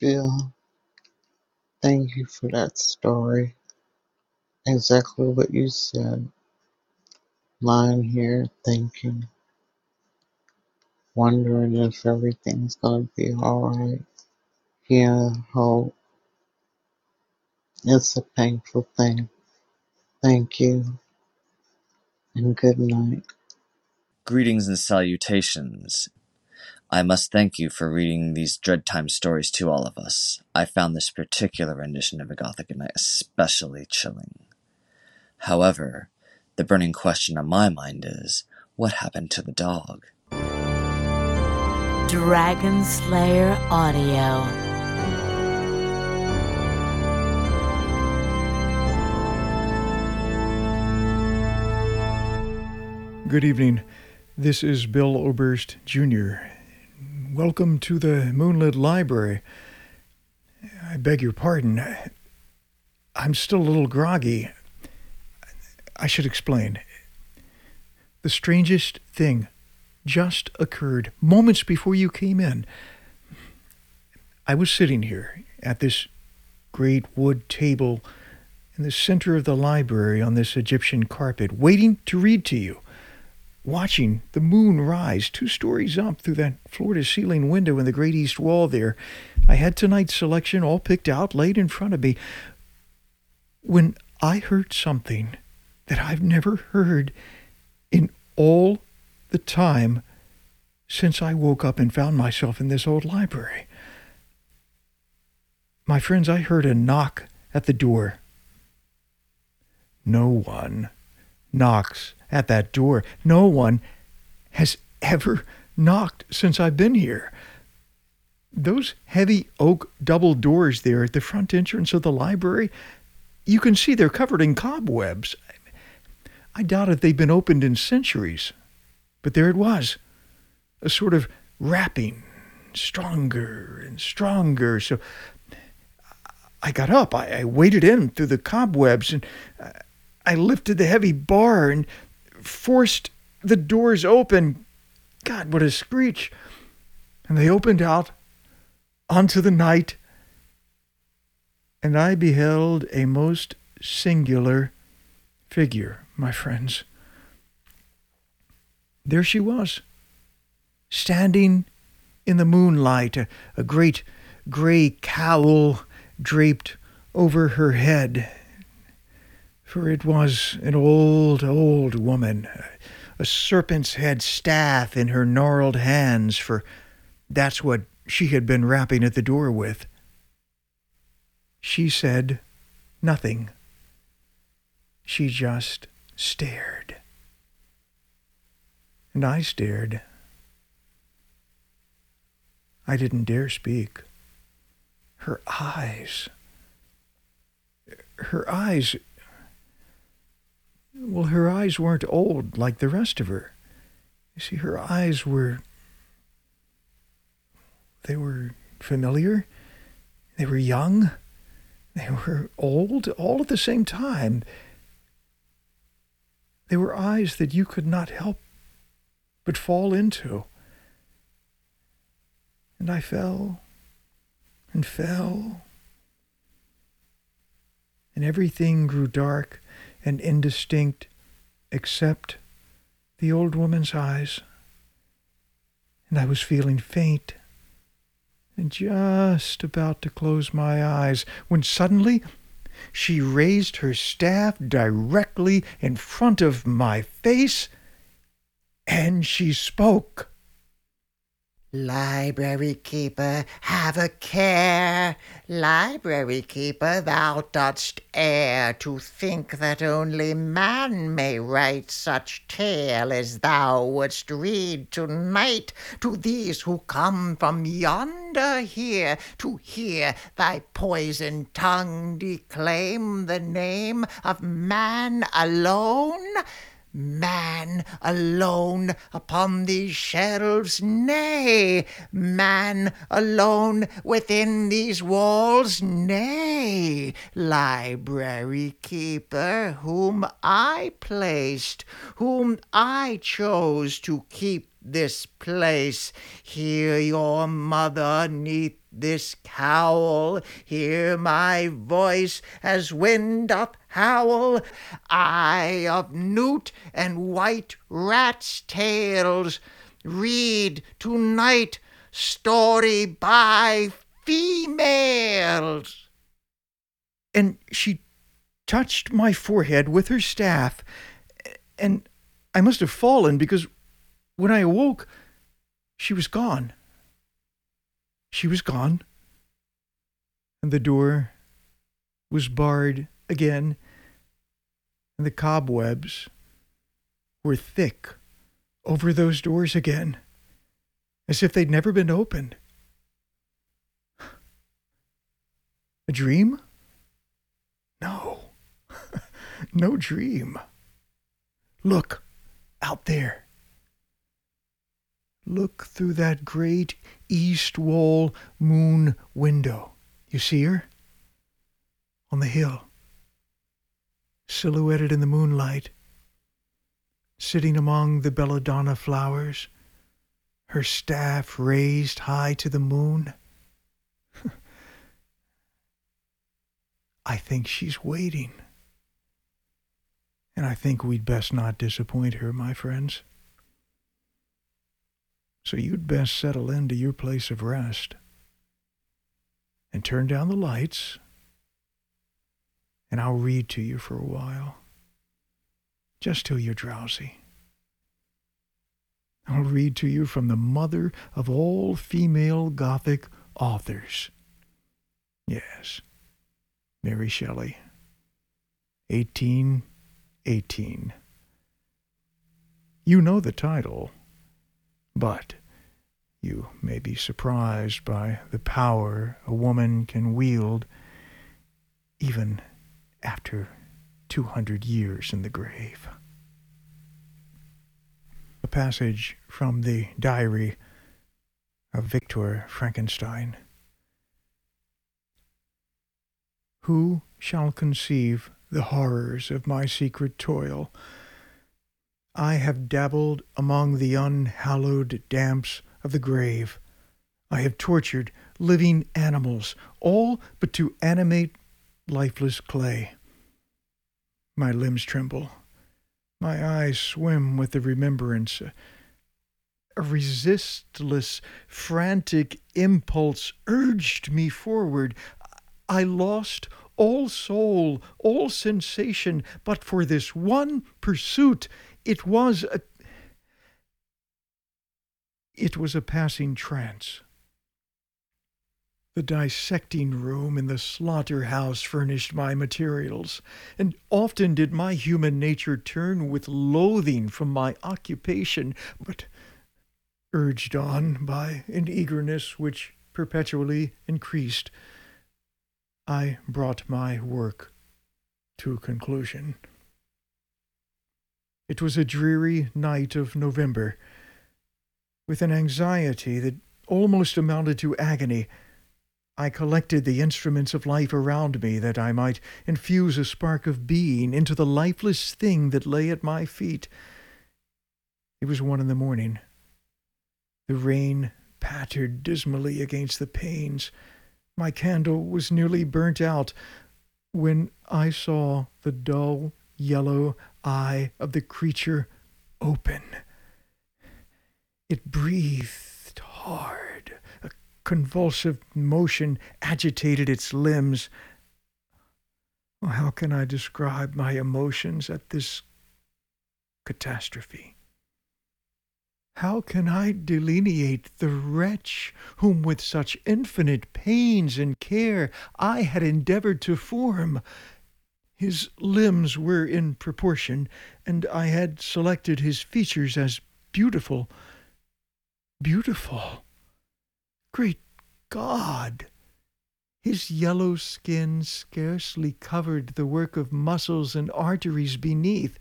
Bill, thank you for that story. Exactly what you said. Lying here thinking, wondering if everything's gonna be alright. Yeah, hope. It's a painful thing. Thank you, and good night. Greetings and salutations. I must thank you for reading these Dread Time stories to all of us. I found this particular rendition of A Gothic Night especially chilling. However, the burning question on my mind is what happened to the dog? Dragon Slayer Audio. Good evening. This is Bill Oberst Jr. Welcome to the Moonlit Library. I beg your pardon. I'm still a little groggy. I should explain. The strangest thing just occurred moments before you came in. I was sitting here at this great wood table in the center of the library on this Egyptian carpet, waiting to read to you watching the moon rise two stories up through that floor to ceiling window in the great east wall there. I had tonight's selection all picked out, laid in front of me, when I heard something that I've never heard in all the time since I woke up and found myself in this old library. My friends, I heard a knock at the door. No one knocks at that door. No one has ever knocked since I've been here. Those heavy oak double doors there at the front entrance of the library, you can see they're covered in cobwebs. I doubt if they've been opened in centuries. But there it was, a sort of rapping, stronger and stronger. So I got up. I, I waded in through the cobwebs and uh, I lifted the heavy bar and forced the doors open. God, what a screech! And they opened out onto the night, and I beheld a most singular figure, my friends. There she was, standing in the moonlight, a, a great gray cowl draped over her head for it was an old, old woman, a serpent's head staff in her gnarled hands, for that's what she had been rapping at the door with. She said nothing. She just stared. And I stared. I didn't dare speak. Her eyes. Her eyes well, her eyes weren't old like the rest of her. You see, her eyes were. They were familiar. They were young. They were old, all at the same time. They were eyes that you could not help but fall into. And I fell and fell. And everything grew dark and indistinct except the old woman's eyes. And I was feeling faint and just about to close my eyes when suddenly she raised her staff directly in front of my face and she spoke. Library keeper, have a care. Library keeper, thou dost err to think that only man may write such tale as thou wouldst read tonight to these who come from yonder here to hear thy poisoned tongue declaim the name of man alone Man alone upon these shelves, nay, man alone within these walls, nay, library keeper, whom I placed, whom I chose to keep this place. Hear your mother neath this cowl. Hear my voice as wind doth howl. Eye of newt and white rat's tails read tonight story by females. And she touched my forehead with her staff, and I must have fallen because when I awoke, she was gone. She was gone. And the door was barred again, and the cobwebs were thick over those doors again, as if they'd never been opened. A dream? No, no dream. Look out there. Look through that great east wall moon window. You see her? On the hill, silhouetted in the moonlight, sitting among the belladonna flowers, her staff raised high to the moon. I think she's waiting. And I think we'd best not disappoint her, my friends. So you'd best settle into your place of rest and turn down the lights, and I'll read to you for a while, just till you're drowsy. I'll read to you from the mother of all female Gothic authors. Yes, Mary Shelley, 1818. You know the title, but you may be surprised by the power a woman can wield even after 200 years in the grave. A passage from the diary of Victor Frankenstein. Who shall conceive the horrors of my secret toil? I have dabbled among the unhallowed damps of the grave. I have tortured living animals, all but to animate lifeless clay. My limbs tremble. My eyes swim with the remembrance. A resistless, frantic impulse urged me forward. I lost all soul, all sensation, but for this one pursuit. It was a it was a passing trance. The dissecting room in the slaughterhouse furnished my materials, and often did my human nature turn with loathing from my occupation, but urged on by an eagerness which perpetually increased, I brought my work to conclusion. It was a dreary night of November. With an anxiety that almost amounted to agony, I collected the instruments of life around me that I might infuse a spark of being into the lifeless thing that lay at my feet. It was one in the morning. The rain pattered dismally against the panes. My candle was nearly burnt out when I saw the dull yellow eye of the creature open. It breathed hard. A convulsive motion agitated its limbs. How can I describe my emotions at this catastrophe? How can I delineate the wretch whom with such infinite pains and care I had endeavored to form? His limbs were in proportion, and I had selected his features as beautiful. Beautiful! Great God! His yellow skin scarcely covered the work of muscles and arteries beneath.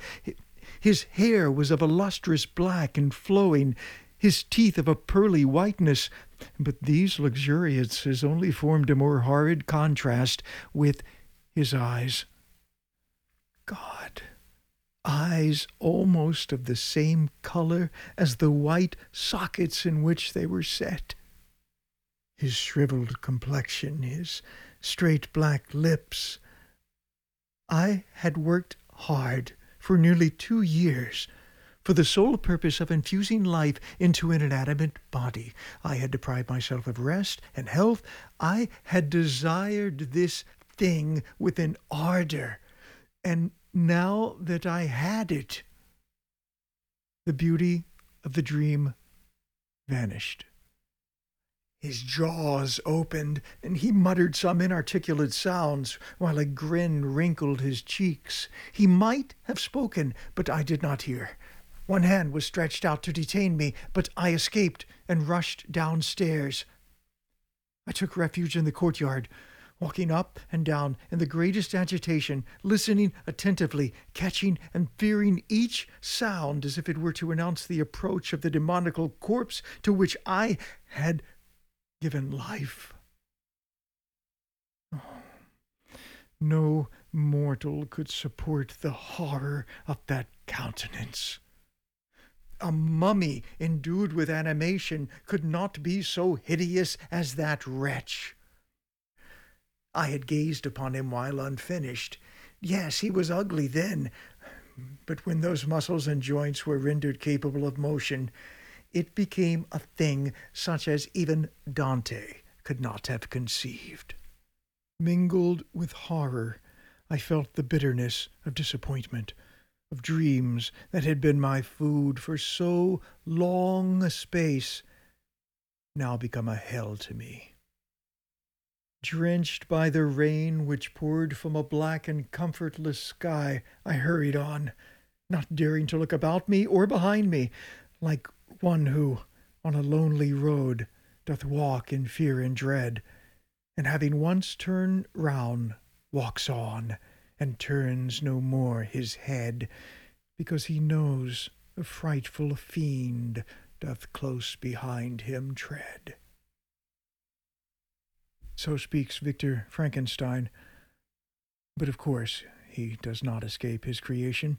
His hair was of a lustrous black and flowing, his teeth of a pearly whiteness, but these luxuriances only formed a more horrid contrast with his eyes. God, eyes almost of the same color as the white sockets in which they were set. His shriveled complexion, his straight black lips. I had worked hard for nearly two years for the sole purpose of infusing life into an inanimate body. I had deprived myself of rest and health. I had desired this thing with an ardor. And now that I had it, the beauty of the dream vanished. His jaws opened, and he muttered some inarticulate sounds, while a grin wrinkled his cheeks. He might have spoken, but I did not hear. One hand was stretched out to detain me, but I escaped and rushed downstairs. I took refuge in the courtyard, walking up and down in the greatest agitation, listening attentively, catching and fearing each sound as if it were to announce the approach of the demoniacal corpse to which I had given life. No mortal could support the horror of that countenance. A mummy endued with animation could not be so hideous as that wretch. I had gazed upon him while unfinished. Yes, he was ugly then, but when those muscles and joints were rendered capable of motion, it became a thing such as even Dante could not have conceived. Mingled with horror, I felt the bitterness of disappointment, of dreams that had been my food for so long a space, now become a hell to me. Drenched by the rain which poured from a black and comfortless sky, I hurried on, not daring to look about me or behind me, like one who, on a lonely road, doth walk in fear and dread, and having once turned round, walks on, and turns no more his head, because he knows a frightful fiend doth close behind him tread. So speaks Victor Frankenstein, but of course he does not escape his creation,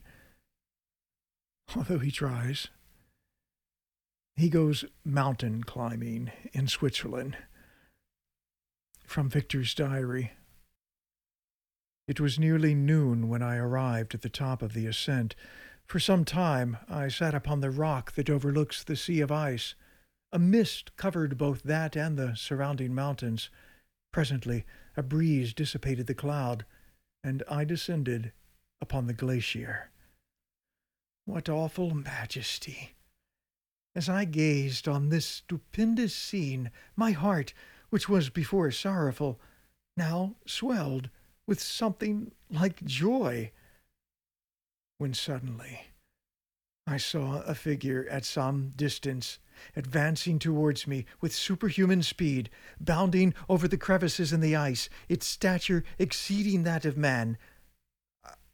although he tries. He goes mountain climbing in Switzerland. From Victor's diary. It was nearly noon when I arrived at the top of the ascent. For some time I sat upon the rock that overlooks the sea of ice. A mist covered both that and the surrounding mountains. Presently a breeze dissipated the cloud, and I descended upon the glacier. What awful majesty! As I gazed on this stupendous scene, my heart, which was before sorrowful, now swelled with something like joy. When suddenly I saw a figure at some distance, advancing towards me with superhuman speed, bounding over the crevices in the ice, its stature exceeding that of man.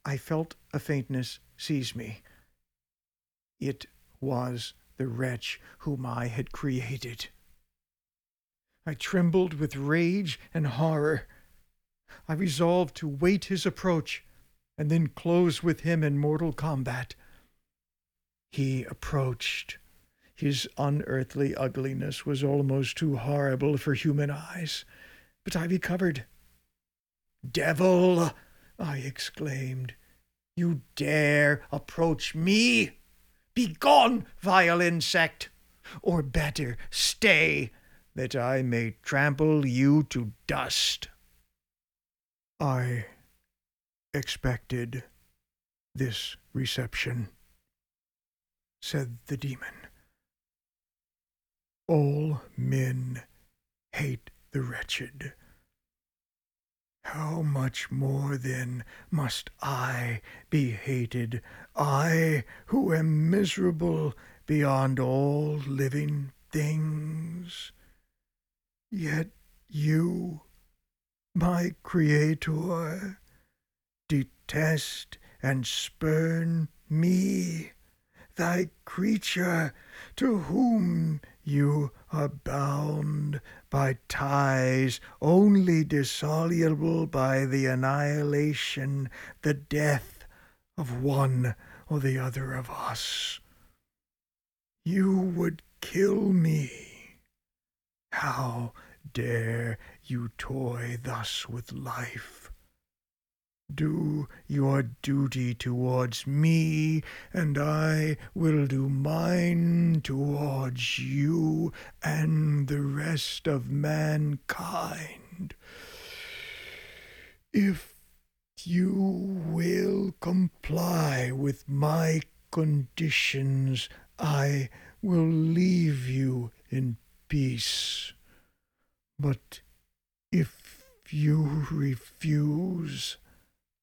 I felt a faintness seize me. It was the wretch whom I had created. I trembled with rage and horror. I resolved to wait his approach and then close with him in mortal combat. He approached. His unearthly ugliness was almost too horrible for human eyes, but I recovered. Devil! I exclaimed. You dare approach me? Begone, vile insect! Or better, stay, that I may trample you to dust. I expected this reception, said the demon. All men hate the wretched. How much more then must I be hated, I who am miserable beyond all living things? Yet you, my Creator, detest and spurn me, thy creature, to whom you are bound by ties only dissoluble by the annihilation, the death of one or the other of us. You would kill me. How dare you toy thus with life? Do your duty towards me, and I will do mine towards you and the rest of mankind. If you will comply with my conditions, I will leave you in peace. But if you refuse,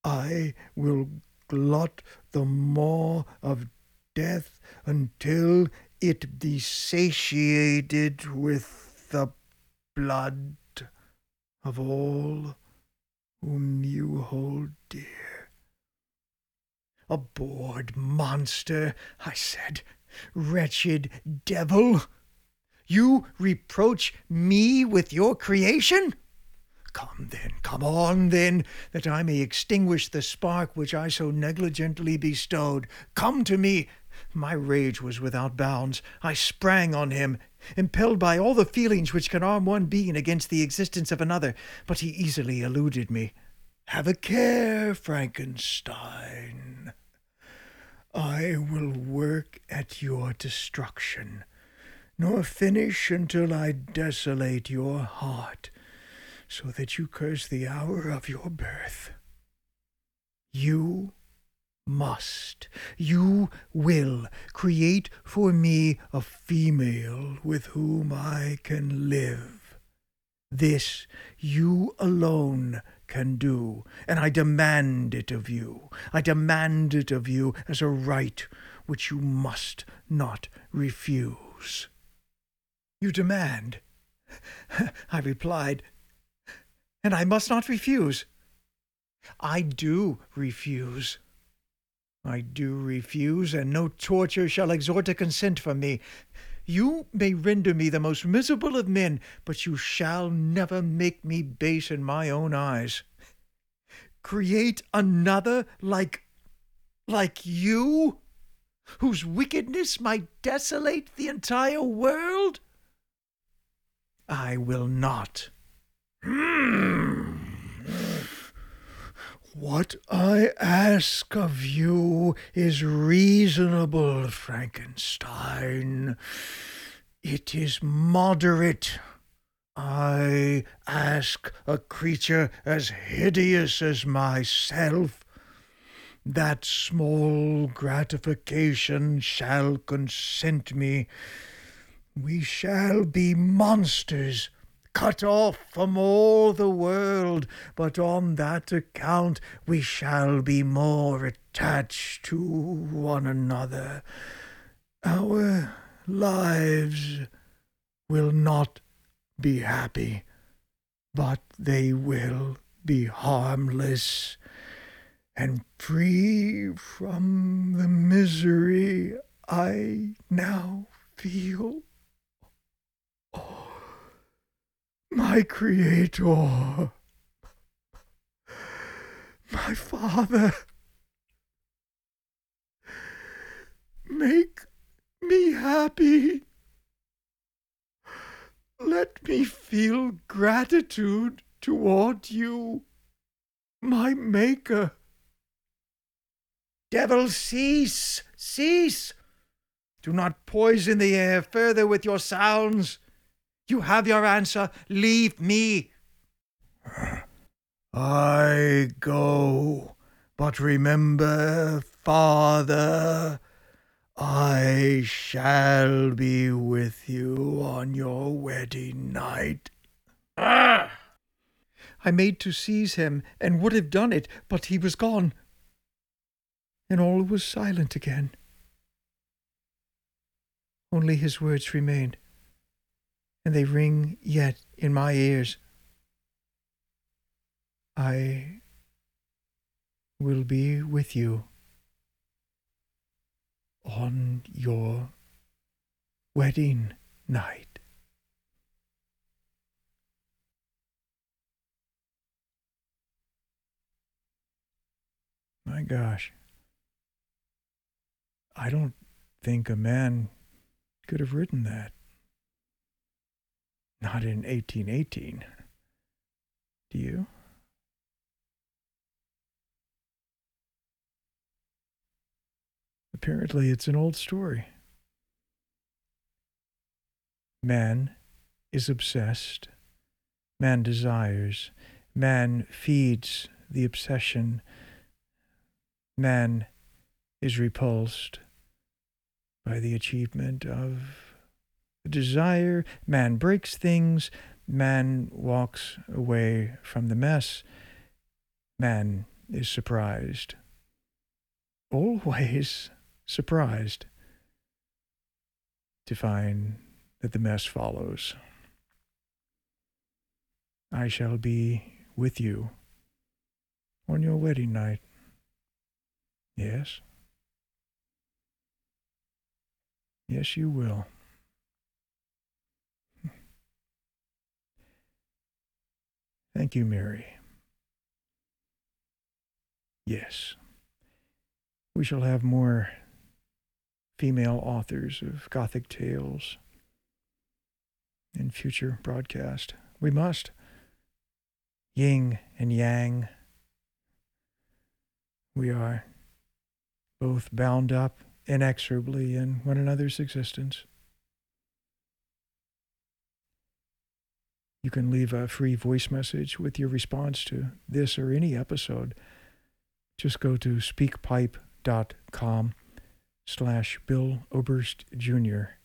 I will glut the maw of death until it be satiated with the blood of all whom you hold dear. Abhorred monster, I said, wretched devil, you reproach me with your creation? Come then, come on then, that I may extinguish the spark which I so negligently bestowed. Come to me. My rage was without bounds. I sprang on him, impelled by all the feelings which can arm one being against the existence of another, but he easily eluded me. Have a care, Frankenstein. I will work at your destruction, nor finish until I desolate your heart so that you curse the hour of your birth. You must, you will create for me a female with whom I can live. This you alone can do, and I demand it of you. I demand it of you as a right which you must not refuse. You demand? I replied, and I must not refuse. I do refuse. I do refuse, and no torture shall extort a consent from me. You may render me the most miserable of men, but you shall never make me base in my own eyes. Create another like like you, whose wickedness might desolate the entire world? I will not. What I ask of you is reasonable, Frankenstein. It is moderate. I ask a creature as hideous as myself. That small gratification shall consent me. We shall be monsters cut off from all the world, but on that account we shall be more attached to one another. Our lives will not be happy, but they will be harmless and free from the misery I now feel. My Creator, my Father, make me happy. Let me feel gratitude toward you, my Maker. Devil, cease, cease! Do not poison the air further with your sounds. You have your answer. Leave me. I go, but remember, Father, I shall be with you on your wedding night. Ah! I made to seize him, and would have done it, but he was gone, and all was silent again. Only his words remained and they ring yet in my ears. I will be with you on your wedding night. My gosh. I don't think a man could have written that. Not in 1818. Do you? Apparently, it's an old story. Man is obsessed. Man desires. Man feeds the obsession. Man is repulsed by the achievement of desire. Man breaks things. Man walks away from the mess. Man is surprised. Always surprised to find that the mess follows. I shall be with you on your wedding night. Yes? Yes, you will. Thank you, Mary. Yes. We shall have more female authors of Gothic tales in future broadcast. We must. Yin and yang. We are both bound up inexorably in one another's existence. You can leave a free voice message with your response to this or any episode. Just go to speakpipe.com slash Bill Oberst Jr.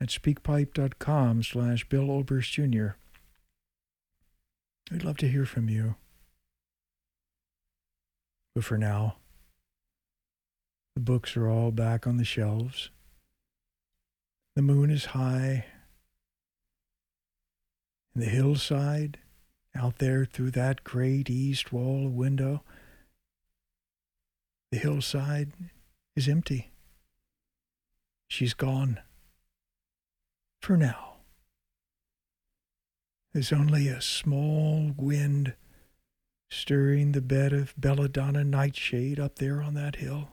at speakpipe.com slash Bill Oberst Jr. I'd love to hear from you. But for now, the books are all back on the shelves. The moon is high. And the hillside, out there through that great east wall window, the hillside is empty. She's gone. For now. There's only a small wind stirring the bed of belladonna nightshade up there on that hill.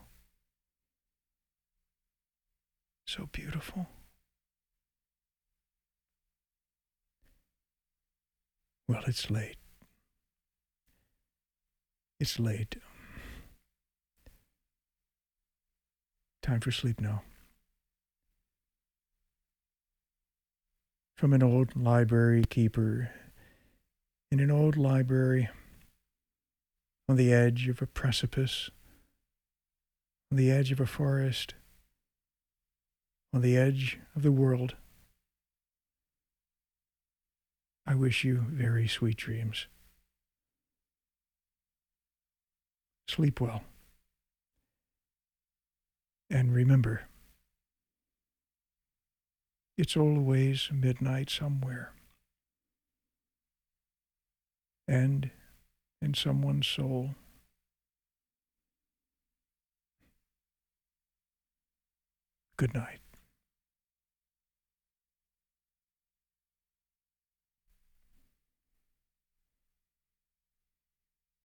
So beautiful. Well, it's late. It's late. Time for sleep now. From an old library keeper in an old library on the edge of a precipice, on the edge of a forest, on the edge of the world. I wish you very sweet dreams. Sleep well. And remember, it's always midnight somewhere. And in someone's soul. Good night.